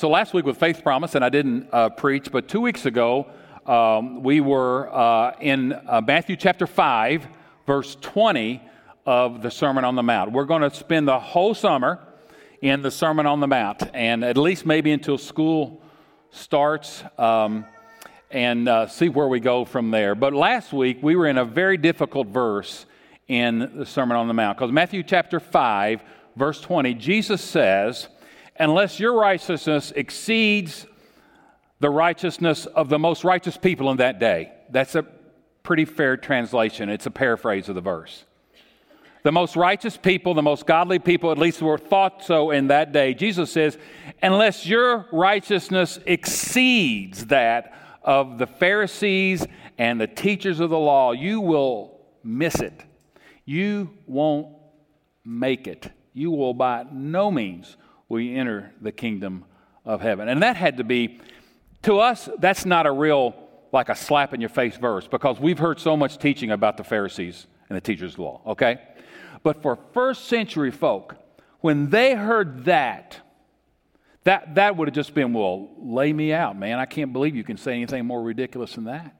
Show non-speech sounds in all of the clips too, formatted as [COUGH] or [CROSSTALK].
so last week with Faith Promise, and I didn't uh, preach, but two weeks ago, um, we were uh, in uh, Matthew chapter 5, verse 20 of the Sermon on the Mount. We're going to spend the whole summer in the Sermon on the Mount, and at least maybe until school starts. Um, and uh, see where we go from there. But last week we were in a very difficult verse in the Sermon on the Mount because Matthew chapter 5, verse 20, Jesus says, Unless your righteousness exceeds the righteousness of the most righteous people in that day. That's a pretty fair translation. It's a paraphrase of the verse. The most righteous people, the most godly people, at least were thought so in that day. Jesus says, unless your righteousness exceeds that of the Pharisees and the teachers of the law, you will miss it. You won't make it. You will by no means you enter the kingdom of heaven. And that had to be, to us, that's not a real, like a slap in your face verse because we've heard so much teaching about the Pharisees and the teachers of the law, okay? But for first century folk, when they heard that, that, that would have just been, well, lay me out, man. I can't believe you can say anything more ridiculous than that.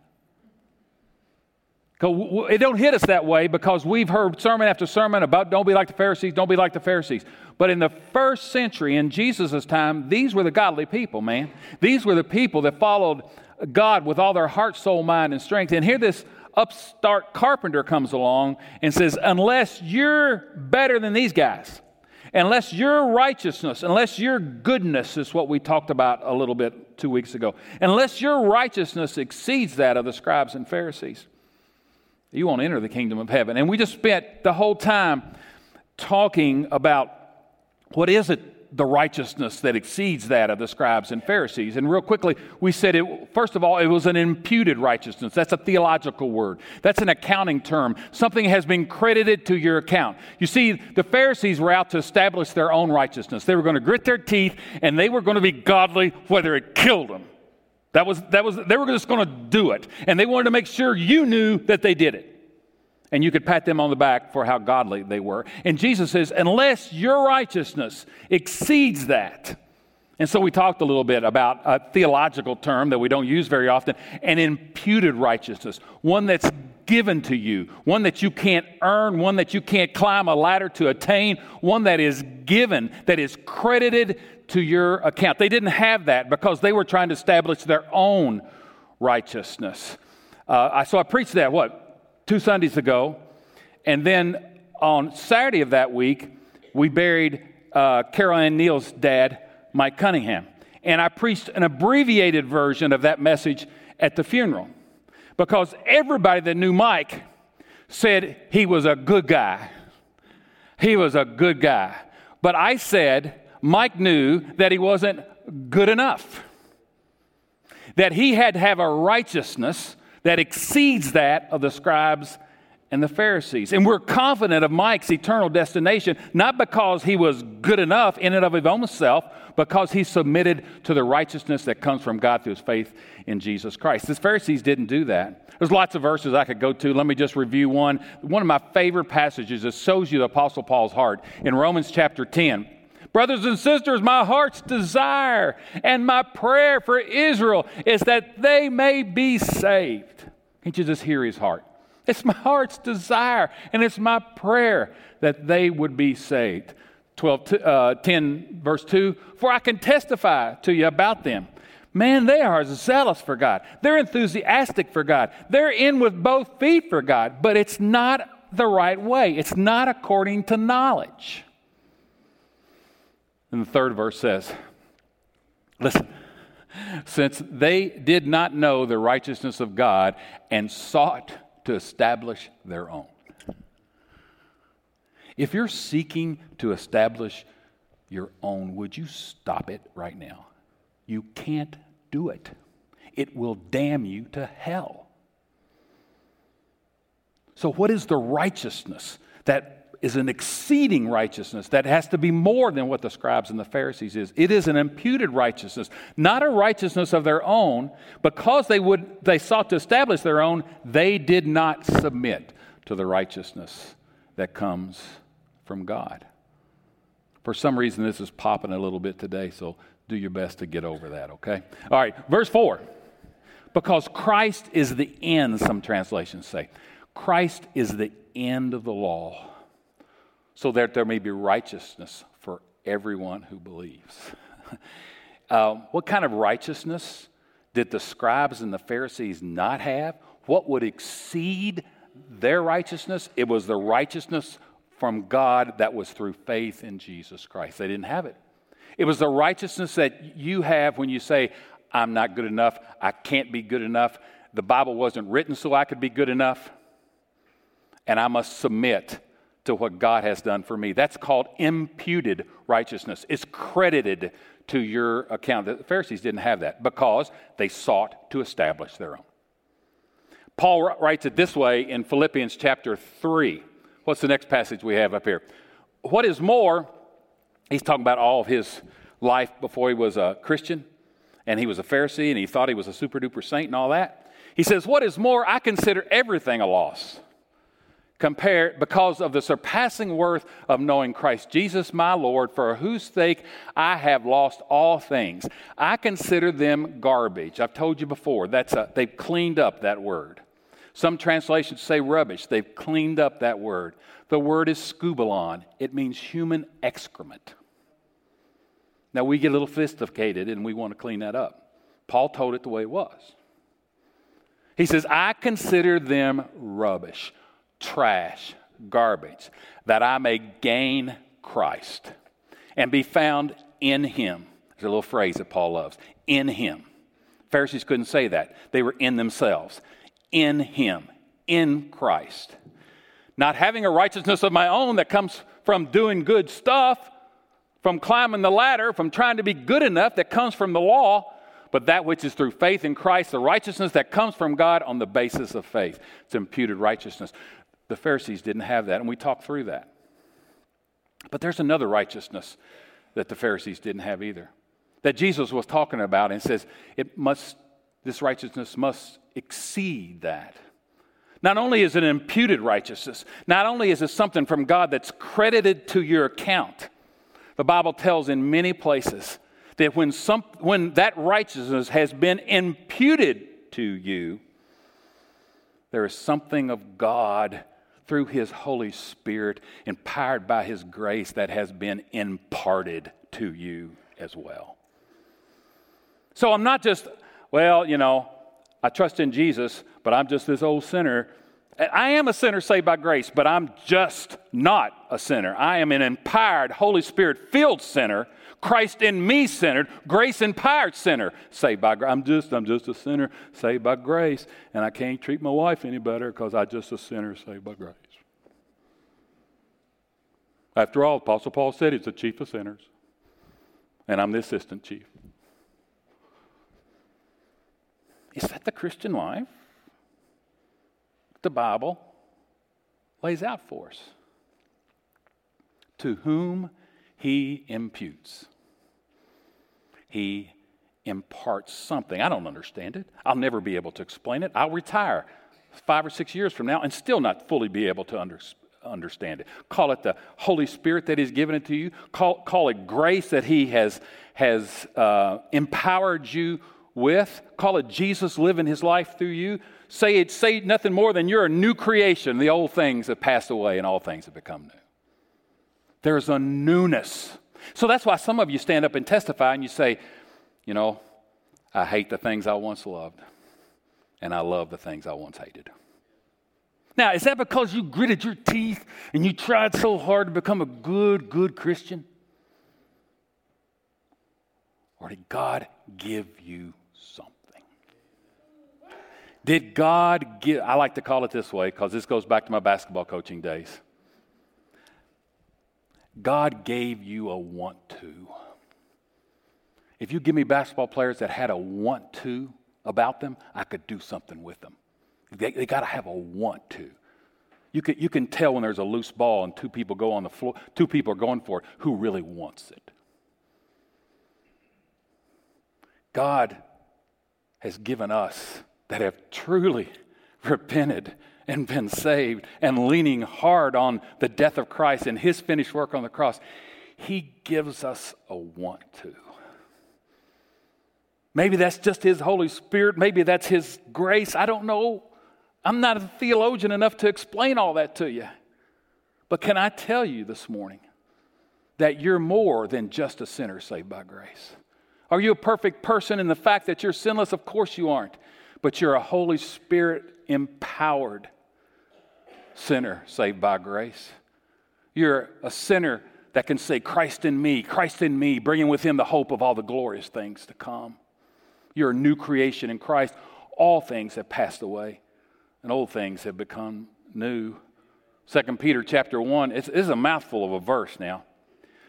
It don't hit us that way because we've heard sermon after sermon about don't be like the Pharisees, don't be like the Pharisees. But in the first century, in Jesus' time, these were the godly people, man. These were the people that followed God with all their heart, soul, mind, and strength. And here this upstart carpenter comes along and says, Unless you're better than these guys, unless your righteousness, unless your goodness is what we talked about a little bit two weeks ago, unless your righteousness exceeds that of the scribes and Pharisees, you won't enter the kingdom of heaven. And we just spent the whole time talking about what is it the righteousness that exceeds that of the scribes and Pharisees. And real quickly, we said it, first of all, it was an imputed righteousness. That's a theological word, that's an accounting term. Something has been credited to your account. You see, the Pharisees were out to establish their own righteousness. They were going to grit their teeth and they were going to be godly whether it killed them. That was, that was, they were just going to do it. And they wanted to make sure you knew that they did it and you could pat them on the back for how godly they were. And Jesus says, unless your righteousness exceeds that. And so we talked a little bit about a theological term that we don't use very often an imputed righteousness, one that's given to you, one that you can't earn, one that you can't climb a ladder to attain, one that is given, that is credited to your account. They didn't have that because they were trying to establish their own righteousness. Uh, so I preached that, what, two Sundays ago. And then on Saturday of that week, we buried uh, Carol Ann Neal's dad, Mike Cunningham. And I preached an abbreviated version of that message at the funeral because everybody that knew Mike said he was a good guy. He was a good guy. But I said Mike knew that he wasn't good enough, that he had to have a righteousness that exceeds that of the scribes and the Pharisees. And we're confident of Mike's eternal destination, not because he was good enough in and of his own self, because he submitted to the righteousness that comes from God through his faith in Jesus Christ. The Pharisees didn't do that. There's lots of verses I could go to. Let me just review one. One of my favorite passages that shows you the Apostle Paul's heart in Romans chapter 10. Brothers and sisters, my heart's desire and my prayer for Israel is that they may be saved. Can't you just hear his heart? It's my heart's desire and it's my prayer that they would be saved. 12, uh, 10, verse 2 For I can testify to you about them. Man, they are zealous for God. They're enthusiastic for God. They're in with both feet for God, but it's not the right way. It's not according to knowledge. And the third verse says, Listen, since they did not know the righteousness of God and sought to establish their own. If you're seeking to establish your own, would you stop it right now? You can't do it, it will damn you to hell. So, what is the righteousness that is an exceeding righteousness that has to be more than what the scribes and the Pharisees is. It is an imputed righteousness, not a righteousness of their own. Because they would they sought to establish their own, they did not submit to the righteousness that comes from God. For some reason, this is popping a little bit today, so do your best to get over that, okay? All right, verse 4. Because Christ is the end, some translations say. Christ is the end of the law, so that there may be righteousness for everyone who believes. [LAUGHS] um, what kind of righteousness did the scribes and the Pharisees not have? What would exceed their righteousness? It was the righteousness from God that was through faith in Jesus Christ. They didn't have it. It was the righteousness that you have when you say, I'm not good enough, I can't be good enough, the Bible wasn't written so I could be good enough, and I must submit to what God has done for me. That's called imputed righteousness. It's credited to your account. The Pharisees didn't have that because they sought to establish their own. Paul writes it this way in Philippians chapter 3. What's the next passage we have up here? What is more, he's talking about all of his life before he was a Christian and he was a Pharisee and he thought he was a super duper saint and all that. He says, What is more, I consider everything a loss compare because of the surpassing worth of knowing Christ Jesus my Lord, for whose sake I have lost all things. I consider them garbage. I've told you before, that's a, they've cleaned up that word. Some translations say rubbish. They've cleaned up that word. The word is skubalon. It means human excrement. Now we get a little sophisticated and we want to clean that up. Paul told it the way it was. He says, I consider them rubbish trash, garbage, that I may gain Christ and be found in him. There's a little phrase that Paul loves in him. Pharisees couldn't say that. They were in themselves. In him, in Christ. Not having a righteousness of my own that comes from doing good stuff, from climbing the ladder, from trying to be good enough that comes from the law, but that which is through faith in Christ, the righteousness that comes from God on the basis of faith. It's imputed righteousness. The Pharisees didn't have that, and we talked through that. But there's another righteousness that the Pharisees didn't have either. That Jesus was talking about and says it must this righteousness must exceed that. Not only is it imputed righteousness, not only is it something from God that's credited to your account. The Bible tells in many places that when, some, when that righteousness has been imputed to you, there is something of God through His Holy Spirit, empowered by His grace that has been imparted to you as well. So I'm not just, well, you know, I trust in Jesus, but I'm just this old sinner. I am a sinner saved by grace, but I'm just not a sinner. I am an empowered, Holy Spirit filled sinner Christ in me centered, grace empowered sinner, saved by grace. I'm just, I'm just a sinner saved by grace, and I can't treat my wife any better because I'm just a sinner saved by grace. After all, Apostle Paul said he's the chief of sinners, and I'm the assistant chief. Is that the Christian life? The Bible lays out for us. To whom he imputes. He imparts something. I don't understand it. I'll never be able to explain it. I'll retire five or six years from now and still not fully be able to under, understand it. Call it the Holy Spirit that He's given it to you. Call, call it grace that He has, has uh, empowered you with. Call it Jesus living His life through you. Say it. Say nothing more than you're a new creation. The old things have passed away and all things have become new. There's a newness. So that's why some of you stand up and testify and you say, you know, I hate the things I once loved, and I love the things I once hated. Now, is that because you gritted your teeth and you tried so hard to become a good, good Christian? Or did God give you something? Did God give, I like to call it this way because this goes back to my basketball coaching days. God gave you a want to. If you give me basketball players that had a want to about them, I could do something with them. They, they got to have a want to. You can, you can tell when there's a loose ball and two people go on the floor, two people are going for it, who really wants it. God has given us that have truly [LAUGHS] repented and been saved and leaning hard on the death of Christ and his finished work on the cross, he gives us a want to. Maybe that's just His Holy Spirit. Maybe that's His grace. I don't know. I'm not a theologian enough to explain all that to you. But can I tell you this morning that you're more than just a sinner saved by grace? Are you a perfect person in the fact that you're sinless? Of course you aren't. But you're a Holy Spirit empowered sinner saved by grace. You're a sinner that can say, Christ in me, Christ in me, bringing with him the hope of all the glorious things to come. You're a new creation in Christ. All things have passed away, and old things have become new. Second Peter chapter 1, it's, it's a mouthful of a verse now.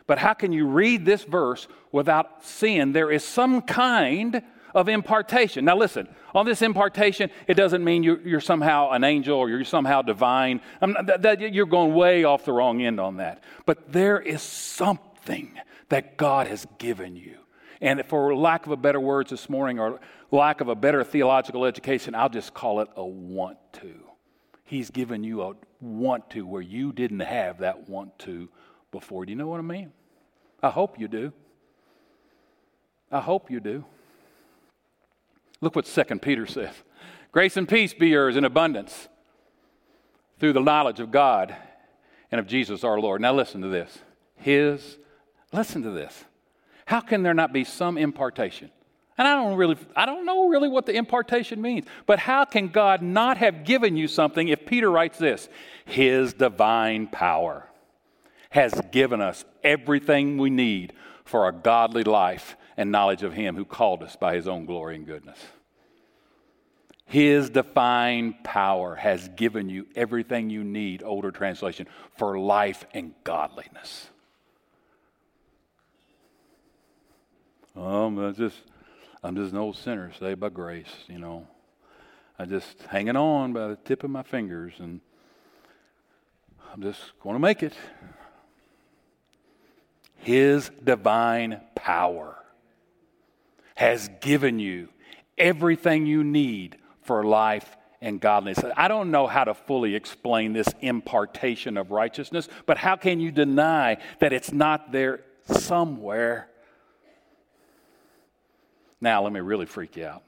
But how can you read this verse without seeing there is some kind of impartation? Now, listen, on this impartation, it doesn't mean you're, you're somehow an angel or you're somehow divine. Not, that, that, you're going way off the wrong end on that. But there is something that God has given you. And for lack of a better words this morning or lack of a better theological education, I'll just call it a want to. He's given you a want to where you didn't have that want to before. Do you know what I mean? I hope you do. I hope you do. Look what 2 Peter says Grace and peace be yours in abundance through the knowledge of God and of Jesus our Lord. Now listen to this. His, listen to this. How can there not be some impartation? And I don't really, I don't know really what the impartation means, but how can God not have given you something if Peter writes this? His divine power has given us everything we need for a godly life and knowledge of Him who called us by His own glory and goodness. His divine power has given you everything you need, older translation, for life and godliness. Um, I just, I'm just an old sinner saved by grace, you know. I'm just hanging on by the tip of my fingers, and I'm just going to make it. His divine power has given you everything you need for life and godliness. I don't know how to fully explain this impartation of righteousness, but how can you deny that it's not there somewhere? Now, let me really freak you out.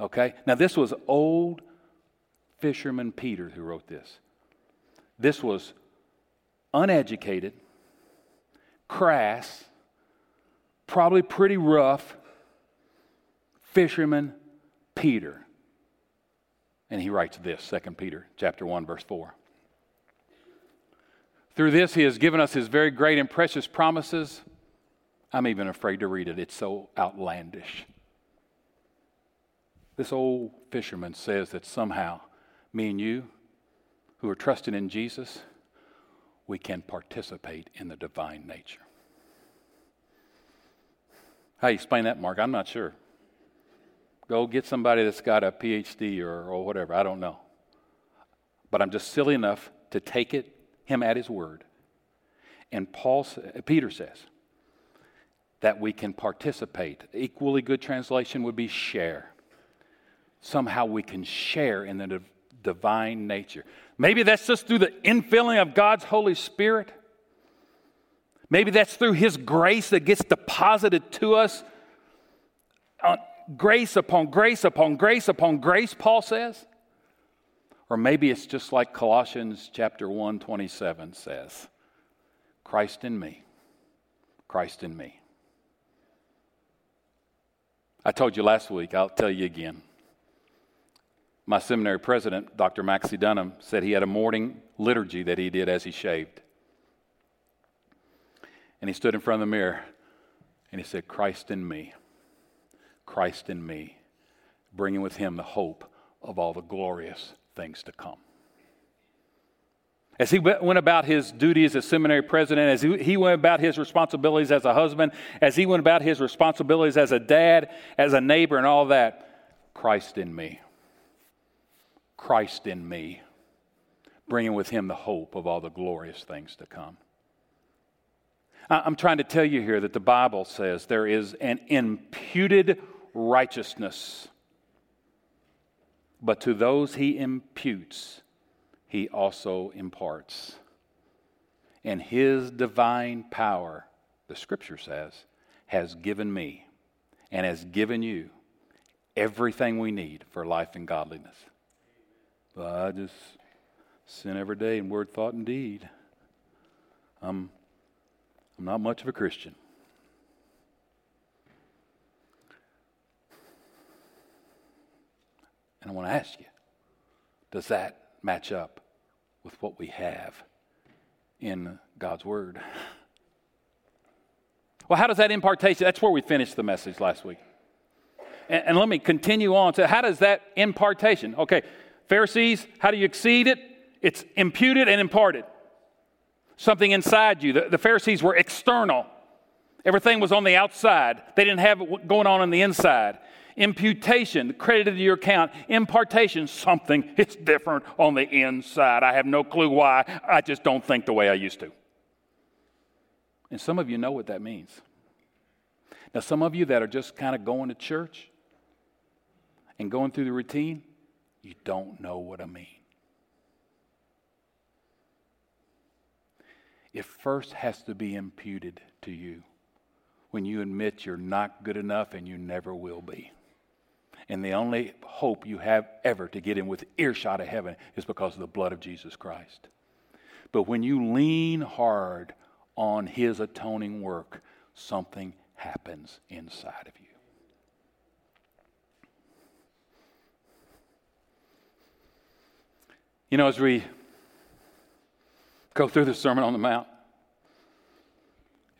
Okay? Now, this was old fisherman Peter who wrote this. This was uneducated, crass, probably pretty rough fisherman Peter. And he writes this, 2 Peter chapter 1 verse 4. Through this he has given us his very great and precious promises. I'm even afraid to read it. It's so outlandish. This old fisherman says that somehow me and you who are trusting in Jesus, we can participate in the divine nature. How you explain that, Mark? I'm not sure. Go get somebody that's got a PhD or, or whatever. I don't know. But I'm just silly enough to take it, him at his word. And Paul, Peter says that we can participate. Equally good translation would be share. Somehow we can share in the divine nature. Maybe that's just through the infilling of God's Holy Spirit. Maybe that's through His grace that gets deposited to us uh, grace upon grace upon grace upon grace, Paul says. Or maybe it's just like Colossians chapter 1, 27 says Christ in me, Christ in me. I told you last week, I'll tell you again. My seminary president, Dr. Maxie Dunnam, said he had a morning liturgy that he did as he shaved. And he stood in front of the mirror and he said, Christ in me. Christ in me, bringing with him the hope of all the glorious things to come. As he went about his duties as seminary president, as he went about his responsibilities as a husband, as he went about his responsibilities as a dad, as a neighbor, and all that, Christ in me. Christ in me, bringing with him the hope of all the glorious things to come. I'm trying to tell you here that the Bible says there is an imputed righteousness. But to those he imputes, he also imparts. And his divine power, the scripture says, has given me and has given you everything we need for life and godliness. But I just sin every day in word, thought, and deed. I'm, I'm not much of a Christian. And I want to ask you does that match up with what we have in God's Word? [LAUGHS] Well, how does that impartation? That's where we finished the message last week. And, and let me continue on to how does that impartation? Okay, Pharisees, how do you exceed it? It's imputed and imparted. Something inside you. The, the Pharisees were external. Everything was on the outside. They didn't have it going on on the inside. Imputation, credited to your account. Impartation, something it's different on the inside. I have no clue why. I just don't think the way I used to. And some of you know what that means. Now, some of you that are just kind of going to church and going through the routine, you don't know what I mean. It first has to be imputed to you when you admit you're not good enough and you never will be. And the only hope you have ever to get in with earshot of heaven is because of the blood of Jesus Christ. But when you lean hard on his atoning work, something happens inside of you. You know, as we go through the Sermon on the Mount,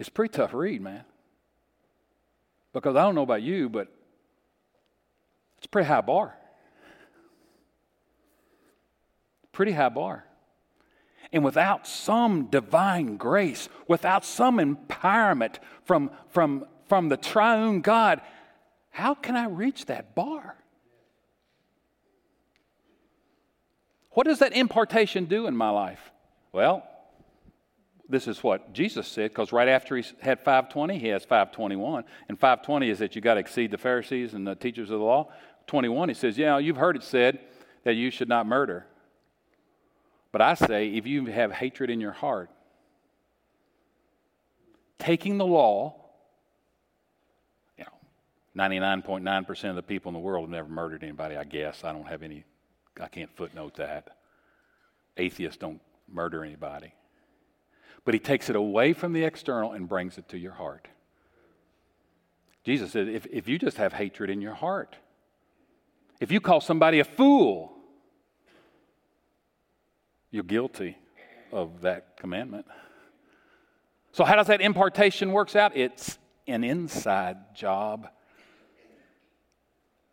it's pretty tough read, man. Because I don't know about you, but it's a pretty high bar. Pretty high bar. And without some divine grace, without some empowerment from, from, from the triune God, how can I reach that bar? What does that impartation do in my life? Well, this is what Jesus said, because right after he had 520, he has 521. And 520 is that you got to exceed the Pharisees and the teachers of the law. 21, he says, Yeah, you've heard it said that you should not murder. But I say, if you have hatred in your heart, taking the law, you know, 99.9% of the people in the world have never murdered anybody, I guess. I don't have any, I can't footnote that. Atheists don't murder anybody. But he takes it away from the external and brings it to your heart. Jesus said, if, if you just have hatred in your heart, if you call somebody a fool, you're guilty of that commandment. So, how does that impartation works out? It's an inside job.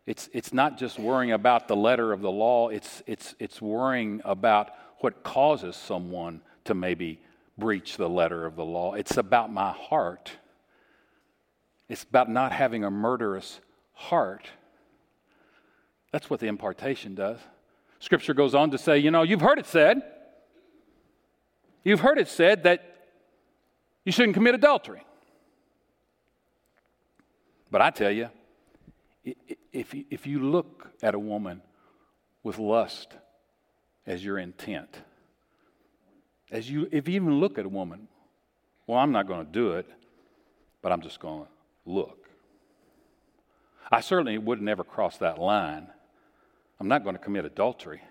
It's, it's not just worrying about the letter of the law, it's, it's, it's worrying about what causes someone to maybe breach the letter of the law. It's about my heart. It's about not having a murderous heart. That's what the impartation does. Scripture goes on to say, you know, you've heard it said, you've heard it said that you shouldn't commit adultery. But I tell you, if you, if you look at a woman with lust as your intent, as you, if you even look at a woman, well, I'm not going to do it, but I'm just going to look. I certainly would never cross that line I'm not going to commit adultery,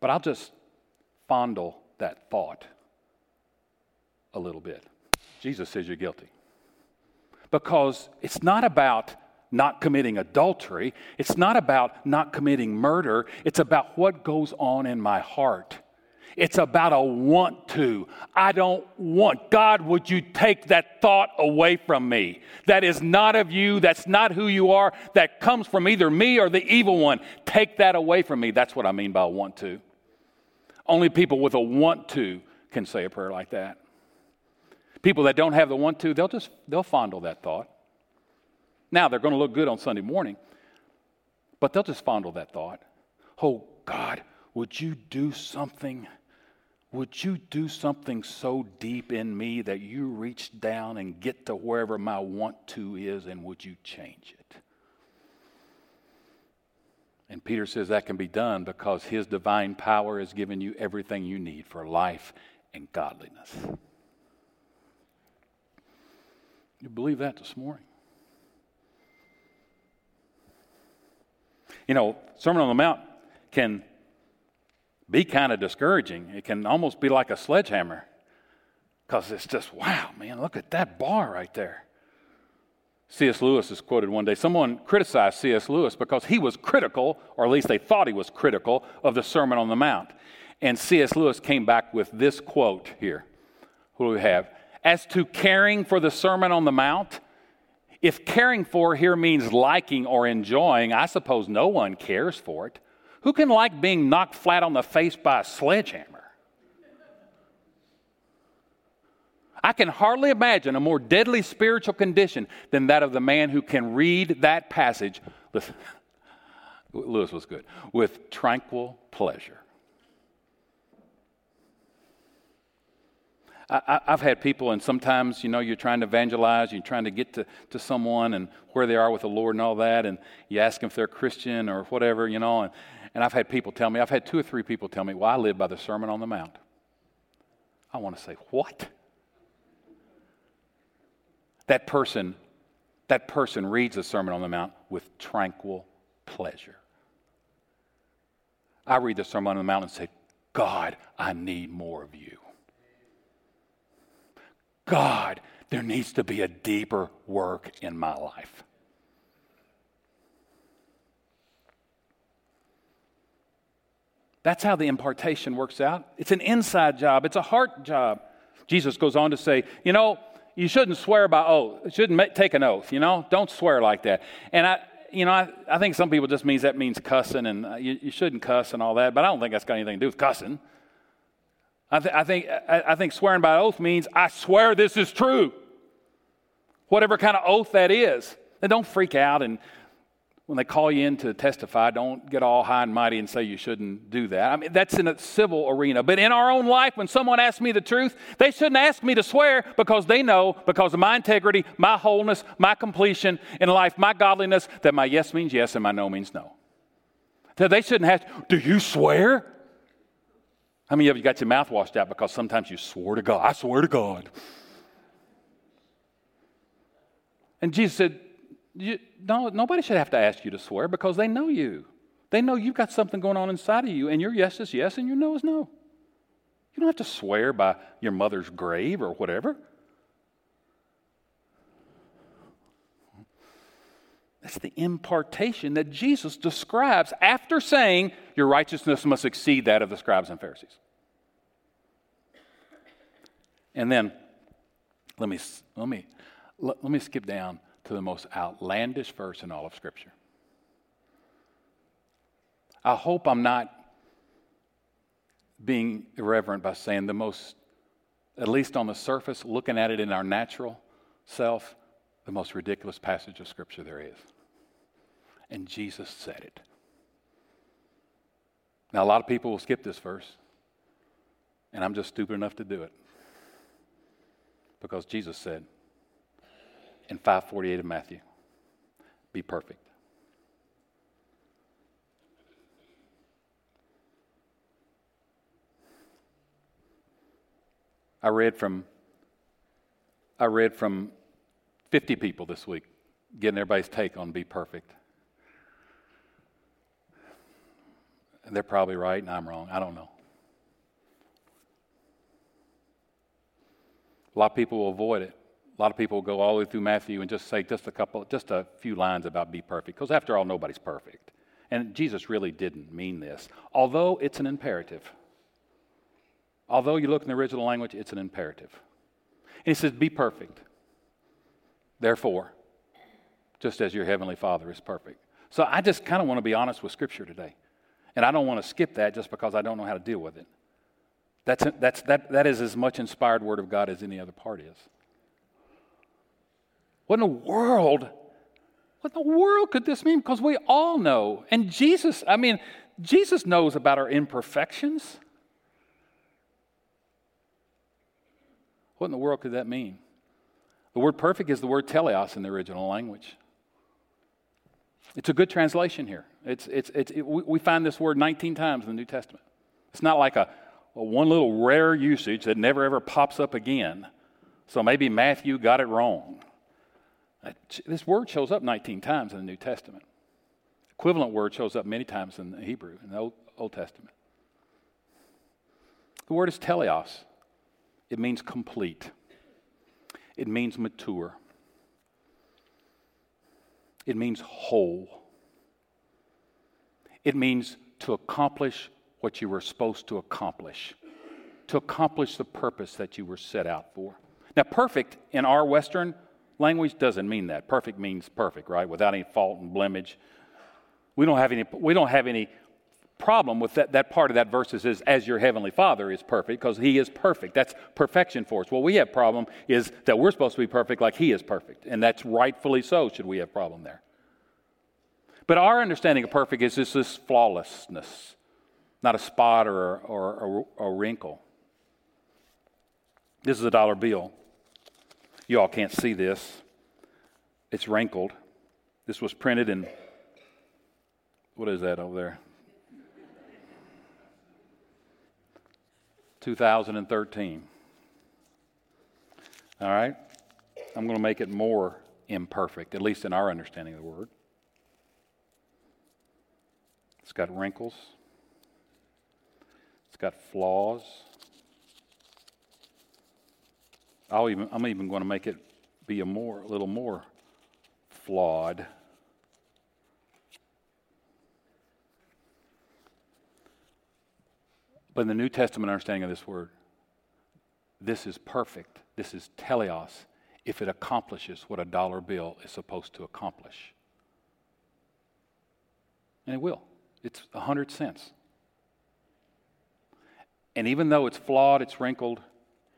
but I'll just fondle that thought a little bit. Jesus says you're guilty. Because it's not about not committing adultery, it's not about not committing murder, it's about what goes on in my heart. It's about a want to. I don't want. God, would you take that thought away from me? That is not of you. That's not who you are. That comes from either me or the evil one. Take that away from me. That's what I mean by a want to. Only people with a want to can say a prayer like that. People that don't have the want to, they'll just they'll fondle that thought. Now they're going to look good on Sunday morning, but they'll just fondle that thought. Oh God, would you do something would you do something so deep in me that you reach down and get to wherever my want to is, and would you change it? And Peter says that can be done because his divine power has given you everything you need for life and godliness. You believe that this morning? You know, Sermon on the Mount can be kind of discouraging. It can almost be like a sledgehammer because it's just, wow, man, look at that bar right there. C.S. Lewis is quoted one day. Someone criticized C.S. Lewis because he was critical, or at least they thought he was critical, of the Sermon on the Mount. And C.S. Lewis came back with this quote here. What do we have? As to caring for the Sermon on the Mount, if caring for here means liking or enjoying, I suppose no one cares for it. Who can like being knocked flat on the face by a sledgehammer? I can hardly imagine a more deadly spiritual condition than that of the man who can read that passage. Listen, [LAUGHS] Lewis was good. With tranquil pleasure. I, have had people, and sometimes, you know, you're trying to evangelize, you're trying to get to, to someone and where they are with the Lord and all that, and you ask them if they're Christian or whatever, you know, and, and I've had people tell me, I've had two or three people tell me, well, I live by the Sermon on the Mount. I want to say, what? That person, that person reads the Sermon on the Mount with tranquil pleasure. I read the Sermon on the Mount and say, God, I need more of you. God, there needs to be a deeper work in my life. That's how the impartation works out. It's an inside job, it's a heart job. Jesus goes on to say, you know, you shouldn't swear by oath. Shouldn't make, take an oath, you know? Don't swear like that. And I, you know, I, I think some people just means that means cussing and uh, you, you, shouldn't cuss and all that, but I don't think that's got anything to do with cussing. I, th- I think, I, I think swearing by oath means I swear this is true. Whatever kind of oath that is. And don't freak out and when they call you in to testify, don't get all high and mighty and say you shouldn't do that. I mean, that's in a civil arena. But in our own life, when someone asks me the truth, they shouldn't ask me to swear because they know, because of my integrity, my wholeness, my completion in life, my godliness, that my yes means yes and my no means no. So they shouldn't have, do you swear? How many of you got your mouth washed out because sometimes you swore to God? I swear to God. And Jesus said, you, no, nobody should have to ask you to swear because they know you. They know you've got something going on inside of you, and your yes is yes and your no is no. You don't have to swear by your mother's grave or whatever. That's the impartation that Jesus describes after saying, Your righteousness must exceed that of the scribes and Pharisees. And then, let me, let me, let, let me skip down to the most outlandish verse in all of Scripture. I hope I'm not being irreverent by saying the most, at least on the surface, looking at it in our natural self, the most ridiculous passage of Scripture there is. And Jesus said it. Now, a lot of people will skip this verse, and I'm just stupid enough to do it because Jesus said, in 548 of Matthew. Be perfect. I read from I read from 50 people this week, getting everybody's take on be perfect. And they're probably right and I'm wrong. I don't know. A lot of people will avoid it. A lot of people go all the way through Matthew and just say just a couple, just a few lines about be perfect, because after all, nobody's perfect. And Jesus really didn't mean this, although it's an imperative. Although you look in the original language, it's an imperative. And he says, Be perfect. Therefore, just as your heavenly Father is perfect. So I just kind of want to be honest with Scripture today. And I don't want to skip that just because I don't know how to deal with it. That's, that's, that, that is as much inspired Word of God as any other part is. What in the world? What in the world could this mean? Because we all know. And Jesus, I mean, Jesus knows about our imperfections. What in the world could that mean? The word perfect is the word teleos in the original language. It's a good translation here. It's, it's, it's, it, we find this word 19 times in the New Testament. It's not like a, a one little rare usage that never ever pops up again. So maybe Matthew got it wrong. This word shows up 19 times in the New Testament. Equivalent word shows up many times in the Hebrew, in the Old, Old Testament. The word is teleos. It means complete. It means mature. It means whole. It means to accomplish what you were supposed to accomplish, to accomplish the purpose that you were set out for. Now, perfect in our Western language doesn't mean that. Perfect means perfect, right? Without any fault and blemish. We don't have any, we don't have any problem with that, that part of that verse is, as your heavenly father is perfect because he is perfect that's perfection for us what we have problem is that we're supposed to be perfect like he is perfect and that's rightfully so should we have problem there but our understanding of perfect is just this flawlessness not a spot or, or, or a wrinkle this is a dollar bill you all can't see this it's wrinkled this was printed in what is that over there 2013. All right? I'm going to make it more imperfect, at least in our understanding of the word. It's got wrinkles, it's got flaws. I'll even, I'm even going to make it be a more, a little more flawed. But in the New Testament understanding of this word, this is perfect. This is teleos if it accomplishes what a dollar bill is supposed to accomplish. And it will. It's a hundred cents. And even though it's flawed, it's wrinkled,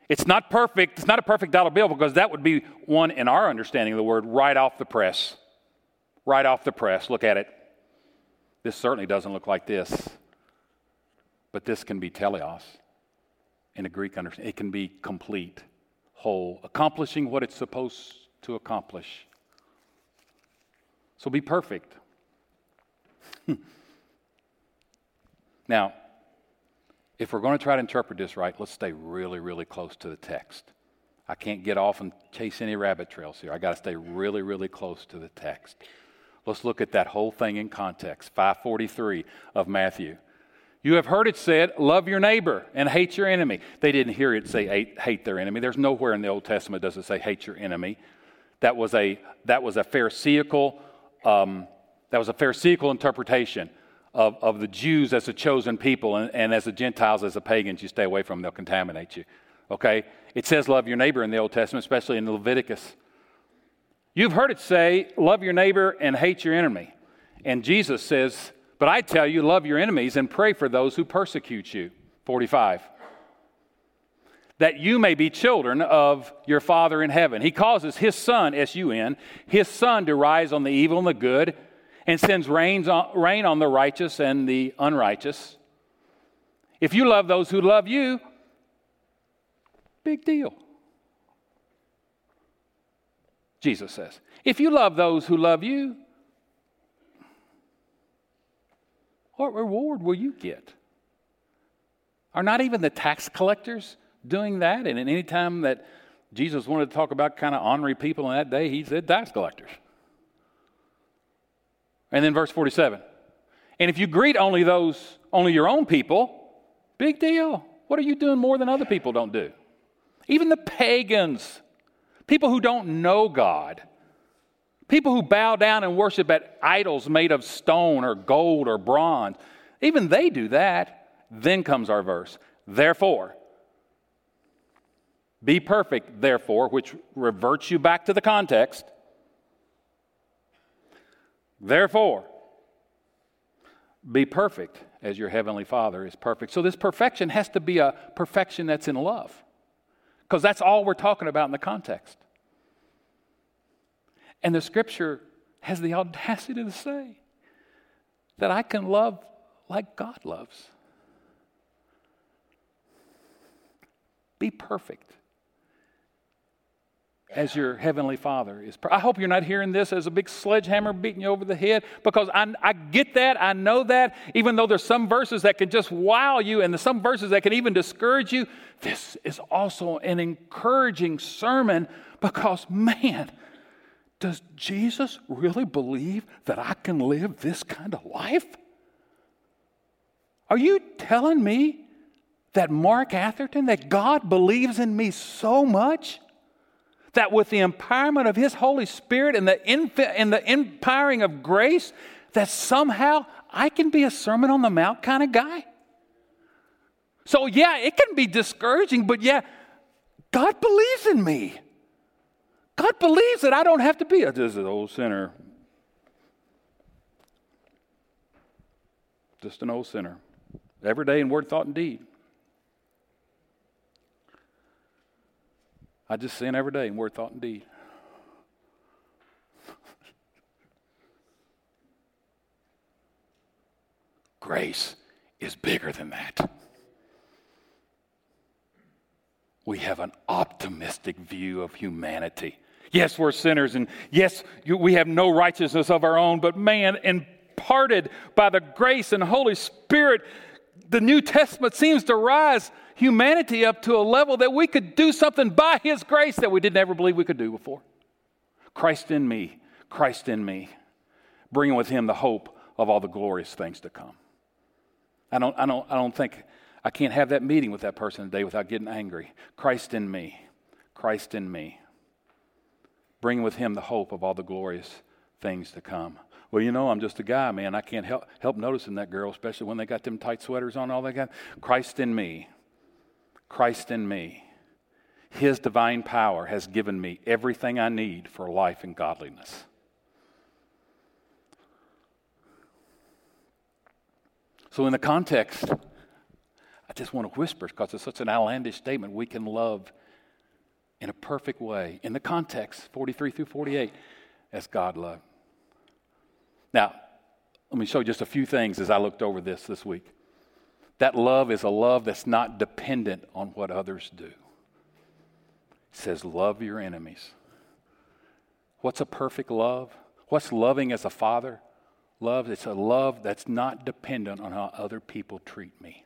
it's not perfect. It's not a perfect dollar bill because that would be one, in our understanding of the word, right off the press. Right off the press. Look at it. This certainly doesn't look like this. But this can be teleos in a Greek understanding. It can be complete, whole, accomplishing what it's supposed to accomplish. So be perfect. [LAUGHS] now, if we're going to try to interpret this right, let's stay really, really close to the text. I can't get off and chase any rabbit trails here. I got to stay really, really close to the text. Let's look at that whole thing in context. 543 of Matthew. You have heard it said, love your neighbor and hate your enemy. They didn't hear it say hate, their enemy. There's nowhere in the Old Testament does it say hate your enemy. That was a, that was a Pharisaical, um, that was a Pharisaical interpretation of, of the Jews as a chosen people and, and as the Gentiles as the pagans you stay away from, them, they'll contaminate you. Okay? It says love your neighbor in the Old Testament, especially in Leviticus. You've heard it say, love your neighbor and hate your enemy. And Jesus says, but I tell you, love your enemies and pray for those who persecute you. 45. That you may be children of your Father in heaven. He causes his Son, S U N, his Son to rise on the evil and the good, and sends rain on the righteous and the unrighteous. If you love those who love you, big deal. Jesus says. If you love those who love you, What reward will you get? Are not even the tax collectors doing that? And at any time that Jesus wanted to talk about kind of honoring people in that day, he said tax collectors. And then verse 47. And if you greet only those, only your own people, big deal. What are you doing more than other people don't do? Even the pagans, people who don't know God, People who bow down and worship at idols made of stone or gold or bronze, even they do that. Then comes our verse. Therefore, be perfect, therefore, which reverts you back to the context. Therefore, be perfect as your heavenly Father is perfect. So, this perfection has to be a perfection that's in love, because that's all we're talking about in the context. And the scripture has the audacity to say that I can love like God loves. Be perfect as your heavenly Father is. I hope you're not hearing this as a big sledgehammer beating you over the head because I, I, get that, I know that, even though there's some verses that can just wow you and some verses that can even discourage you. This is also an encouraging sermon because, man, Does Jesus really believe that I can live this kind of life? Are you telling me that Mark Atherton, that God believes in me so much that with the empowerment of His Holy Spirit and the, infi- and the empowering of grace, that somehow I can be a Sermon on the Mount kind of guy? So, yeah, it can be discouraging, but yeah, God believes in me. God believes that I don't have to be a just an old sinner. Just an old sinner. Every day in word, thought, and deed. I just sin every day in word, thought, and deed. Grace is bigger than that. We have an optimistic view of humanity. Yes, we're sinners, and yes, we have no righteousness of our own, but man, imparted by the grace and Holy Spirit, the New Testament seems to rise humanity up to a level that we could do something by His grace that we didn't ever believe we could do before. Christ in me, Christ in me, bringing with Him the hope of all the glorious things to come. I don't, I don't, I don't think I can't have that meeting with that person today without getting angry. Christ in me, Christ in me bringing with him the hope of all the glorious things to come. Well, you know, I'm just a guy, man. I can't help, help noticing that girl, especially when they got them tight sweaters on, all they got. Christ in me. Christ in me. His divine power has given me everything I need for life and godliness. So, in the context, I just want to whisper because it's such an outlandish statement. We can love in a perfect way, in the context, 43 through 48, as God loved. Now, let me show you just a few things as I looked over this this week. That love is a love that's not dependent on what others do. It says, Love your enemies. What's a perfect love? What's loving as a father? Love, it's a love that's not dependent on how other people treat me.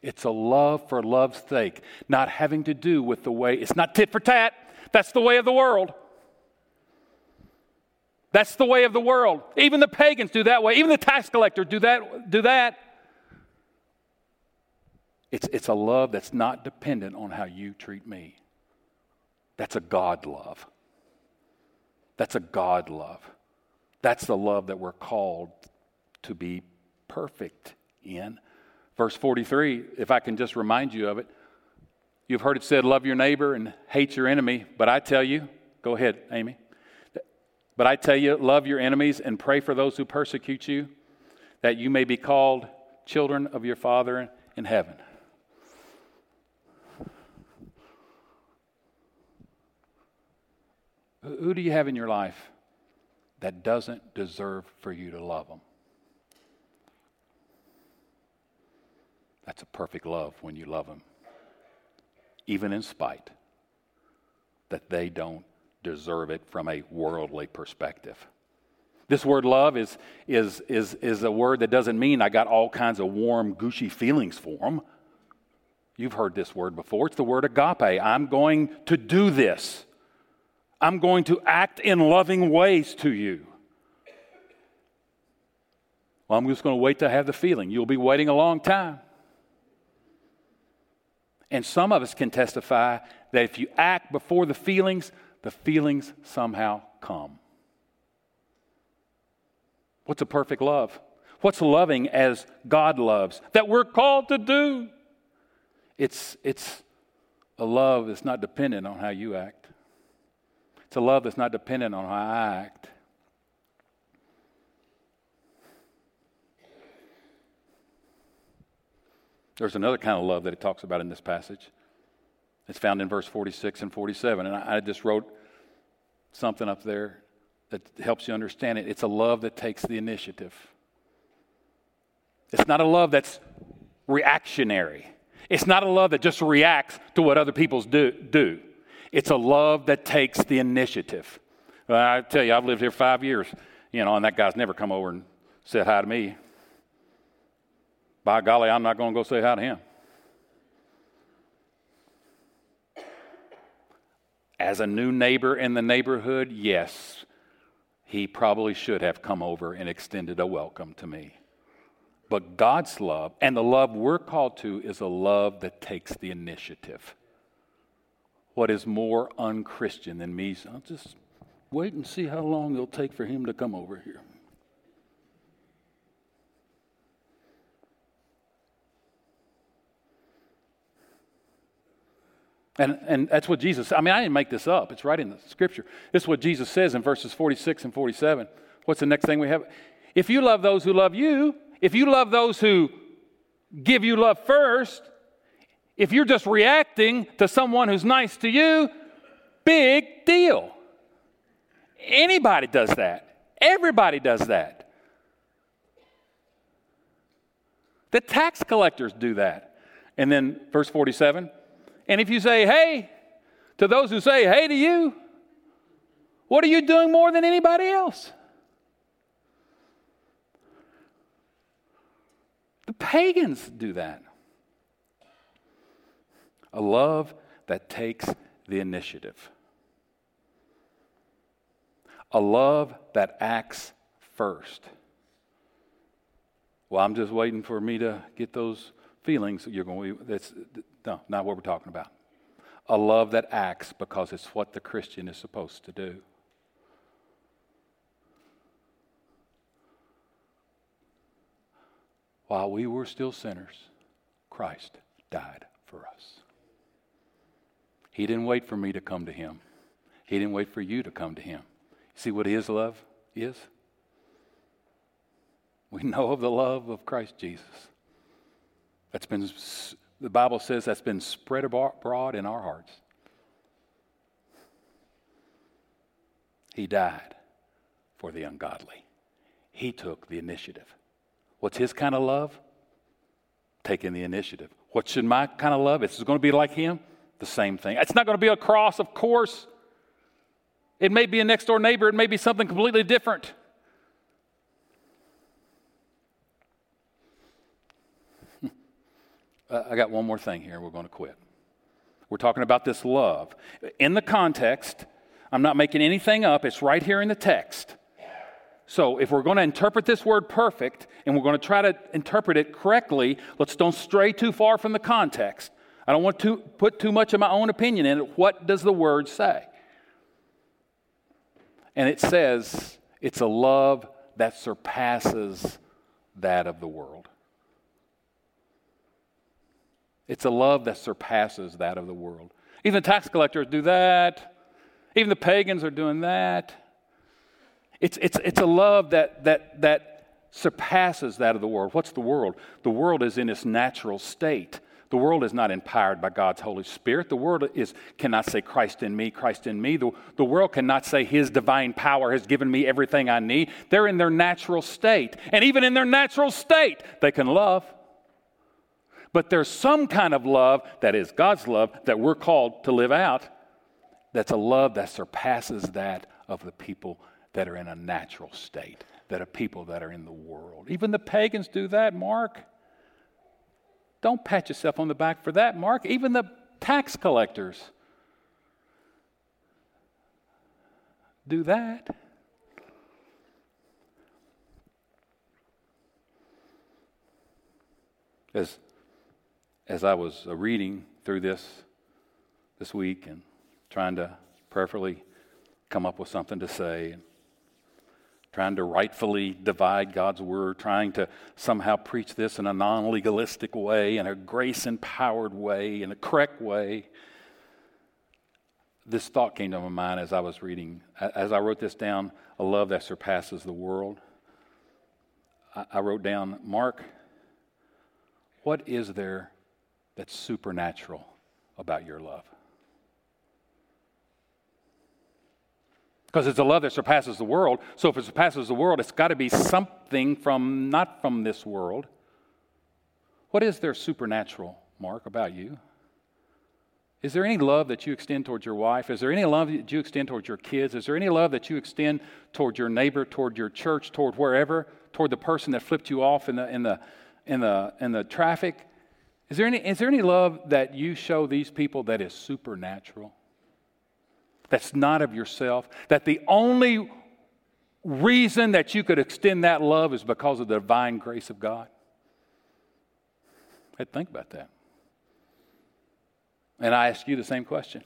It's a love for love's sake, not having to do with the way, it's not tit for tat. That's the way of the world. That's the way of the world. Even the pagans do that way. Even the tax collectors do that. Do that. It's, it's a love that's not dependent on how you treat me. That's a God love. That's a God love. That's the love that we're called to be perfect in. Verse 43, if I can just remind you of it, you've heard it said, Love your neighbor and hate your enemy. But I tell you, go ahead, Amy. But I tell you, love your enemies and pray for those who persecute you, that you may be called children of your Father in heaven. Who do you have in your life that doesn't deserve for you to love them? That's a perfect love when you love them, even in spite that they don't deserve it from a worldly perspective. This word love is, is, is, is a word that doesn't mean I got all kinds of warm, gushy feelings for them. You've heard this word before. It's the word agape. I'm going to do this. I'm going to act in loving ways to you. Well, I'm just going to wait to have the feeling. You'll be waiting a long time. And some of us can testify that if you act before the feelings, the feelings somehow come. What's a perfect love? What's loving as God loves that we're called to do? It's, it's a love that's not dependent on how you act. It's a love that's not dependent on how I act. There's another kind of love that it talks about in this passage. It's found in verse 46 and 47. And I, just wrote something up there that helps you understand it. It's a love that takes the initiative. It's not a love that's reactionary. It's not a love that just reacts to what other people do, do. It's a love that takes the initiative. Well, I tell you, I've lived here five years, you know, and that guy's never come over and said hi to me by golly, I'm not going to go say hi to him. As a new neighbor in the neighborhood, yes, he probably should have come over and extended a welcome to me. But God's love and the love we're called to is a love that takes the initiative. What is more unchristian than me? I'll just wait and see how long it'll take for him to come over here. And, and that's what Jesus, I mean, I didn't make this up. It's right in the scripture. This is what Jesus says in verses 46 and 47. What's the next thing we have? If you love those who love you, if you love those who give you love first, if you're just reacting to someone who's nice to you, big deal. Anybody does that. Everybody does that. The tax collectors do that. And then verse 47 and if you say, hey, to those who say, hey to you, what are you doing more than anybody else? The pagans do that. A love that takes the initiative. A love that acts first. Well, I'm just waiting for me to get those feelings. You're going. to, That's no, not what we're talking about. A love that acts because it's what the Christian is supposed to do. While we were still sinners, Christ died for us. He didn't wait for me to come to him. He didn't wait for you to come to him. See what his love is? We know of the love of Christ Jesus. That's been the Bible says that's been spread abroad in our hearts. He died for the ungodly. He took the initiative. What's his kind of love? Taking the initiative. What should my kind of love? It's going to be like him? The same thing. It's not going to be a cross, of course. It may be a next door neighbor, it may be something completely different. Uh, I got one more thing here. We're going to quit. We're talking about this love. In the context, I'm not making anything up, it's right here in the text. So, if we're going to interpret this word perfect and we're going to try to interpret it correctly, let's don't stray too far from the context. I don't want to put too much of my own opinion in it. What does the word say? And it says it's a love that surpasses that of the world. It's a love that surpasses that of the world. Even the tax collectors do that. Even the pagans are doing that. It's, it's, it's a love that, that, that surpasses that of the world. What's the world? The world is in its natural state. The world is not empowered by God's Holy Spirit. The world is, cannot say, Christ in me, Christ in me. The, the world cannot say, His divine power has given me everything I need. They're in their natural state. And even in their natural state, they can love. But there's some kind of love that is God's love that we're called to live out that's a love that surpasses that of the people that are in a natural state, that are people that are in the world. Even the pagans do that, Mark. Don't pat yourself on the back for that, Mark. Even the tax collectors do that. As as I was uh, reading through this this week and trying to prayerfully come up with something to say, trying to rightfully divide God's word, trying to somehow preach this in a non legalistic way, in a grace empowered way, in a correct way. This thought came to my mind as I was reading, as I wrote this down a love that surpasses the world. I wrote down, Mark, what is there that's supernatural about your love. Because it's a love that surpasses the world. So if it surpasses the world, it's got to be something from not from this world. What is there supernatural, Mark, about you? Is there any love that you extend towards your wife? Is there any love that you extend towards your kids? Is there any love that you extend toward your neighbor, toward your church, toward wherever, toward the person that flipped you off in the, in the, in the, in the traffic? Is there, any, is there any love that you show these people that is supernatural? that's not of yourself, that the only reason that you could extend that love is because of the divine grace of God? I'd think about that. And I ask you the same question.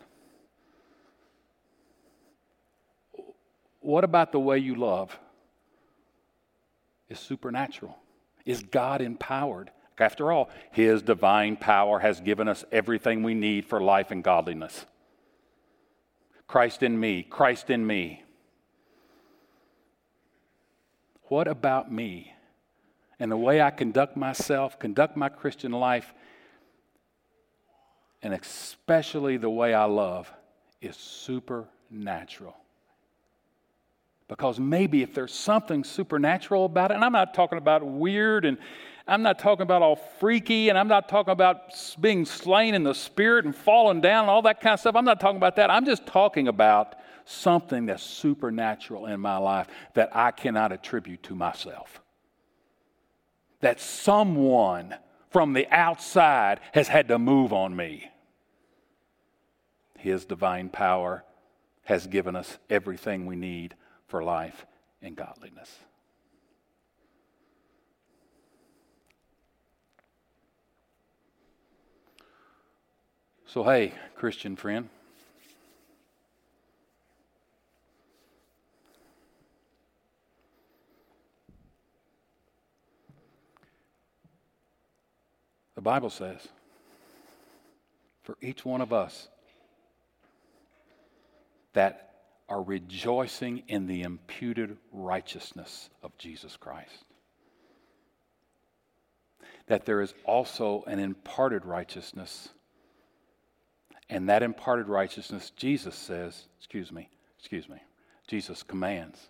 What about the way you love is supernatural? Is God empowered? After all, His divine power has given us everything we need for life and godliness. Christ in me, Christ in me. What about me and the way I conduct myself, conduct my Christian life, and especially the way I love is supernatural? Because maybe if there's something supernatural about it, and I'm not talking about weird and I'm not talking about all freaky and I'm not talking about being slain in the spirit and falling down and all that kind of stuff. I'm not talking about that. I'm just talking about something that's supernatural in my life that I cannot attribute to myself. That someone from the outside has had to move on me. His divine power has given us everything we need for life and godliness. So, hey, Christian friend. The Bible says, for each one of us that are rejoicing in the imputed righteousness of Jesus Christ. That there is also an imparted righteousness. And that imparted righteousness, Jesus says, excuse me, excuse me, Jesus commands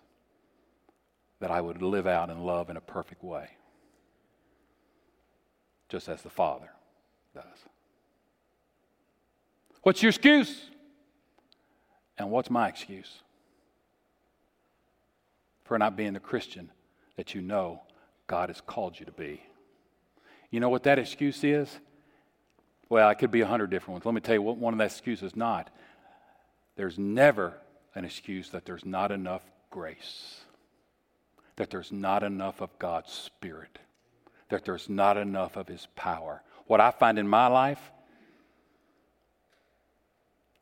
that I would live out and love in a perfect way, just as the Father does. What's your excuse? And what's my excuse for not being the Christian that you know God has called you to be? You know what that excuse is? Well, it could be a hundred different ones. Let me tell you what one of that excuses is not. There's never an excuse that there's not enough grace, that there's not enough of God's Spirit, that there's not enough of His power. What I find in my life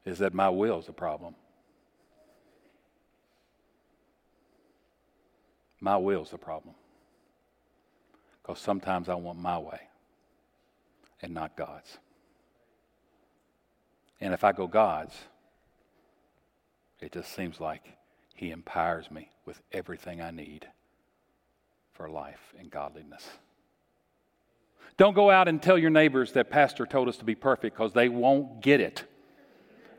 is that my will is the problem. My will is the problem. Because sometimes I want my way and not God's. And if I go God's, it just seems like He empowers me with everything I need for life and godliness. Don't go out and tell your neighbors that Pastor told us to be perfect because they won't get it.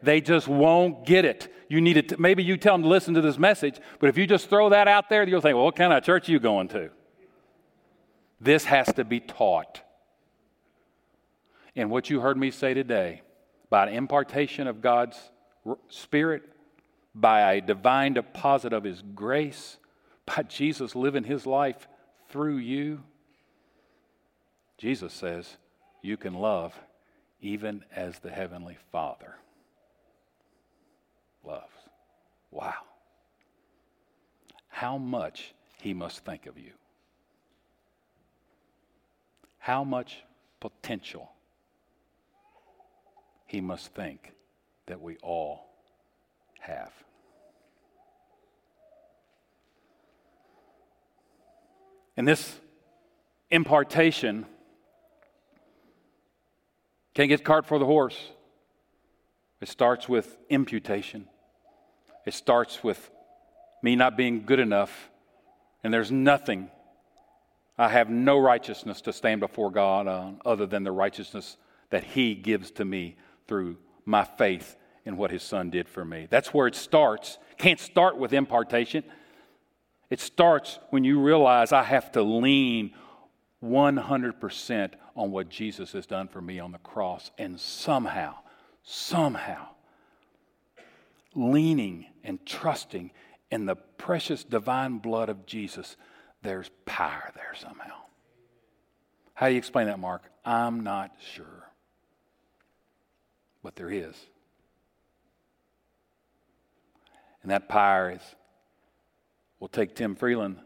They just won't get it. You need. To, maybe you tell them to listen to this message, but if you just throw that out there, you'll think, well, what kind of church are you going to? This has to be taught. And what you heard me say today, by an impartation of God's Spirit, by a divine deposit of His grace, by Jesus living His life through you, Jesus says, you can love even as the Heavenly Father loves. Wow. How much he must think of you. How much potential he must think that we all have. And this impartation can't get cart for the horse. It starts with imputation. It starts with me not being good enough, and there's nothing. I have no righteousness to stand before God on other than the righteousness that He gives to me through my faith in what His Son did for me. That's where it starts. Can't start with impartation. It starts when you realize I have to lean 100% on what Jesus has done for me on the cross, and somehow somehow leaning and trusting in the precious divine blood of Jesus, there's power there somehow. How do you explain that, Mark? I'm not sure. But there is. And that pyre is, will take Tim Freeland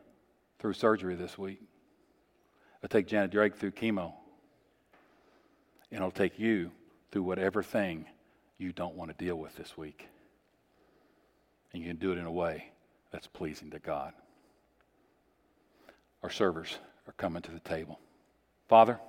through surgery this week. It'll take Janet Drake through chemo. And it'll take you through whatever thing you don't want to deal with this week. And you can do it in a way that's pleasing to God. Our servers are coming to the table. Father,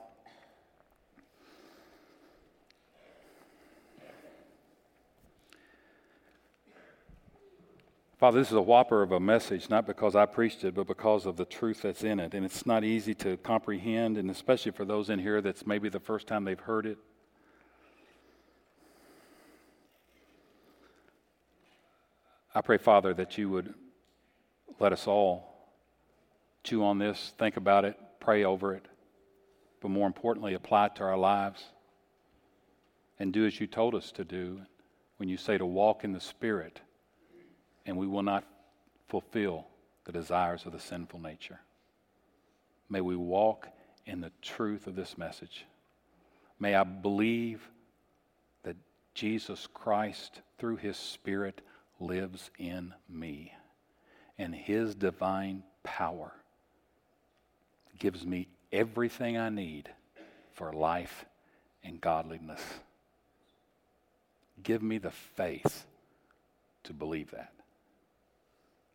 Father, this is a whopper of a message, not because I preached it, but because of the truth that's in it. And it's not easy to comprehend, and especially for those in here that's maybe the first time they've heard it. I pray, Father, that you would let us all chew on this, think about it, pray over it, but more importantly, apply it to our lives and do as you told us to do when you say to walk in the Spirit and we will not fulfill the desires of the sinful nature. May we walk in the truth of this message. May I believe that Jesus Christ, through his Spirit, lives in me, and his divine power gives me everything I need for life and godliness. Give me the faith to believe that.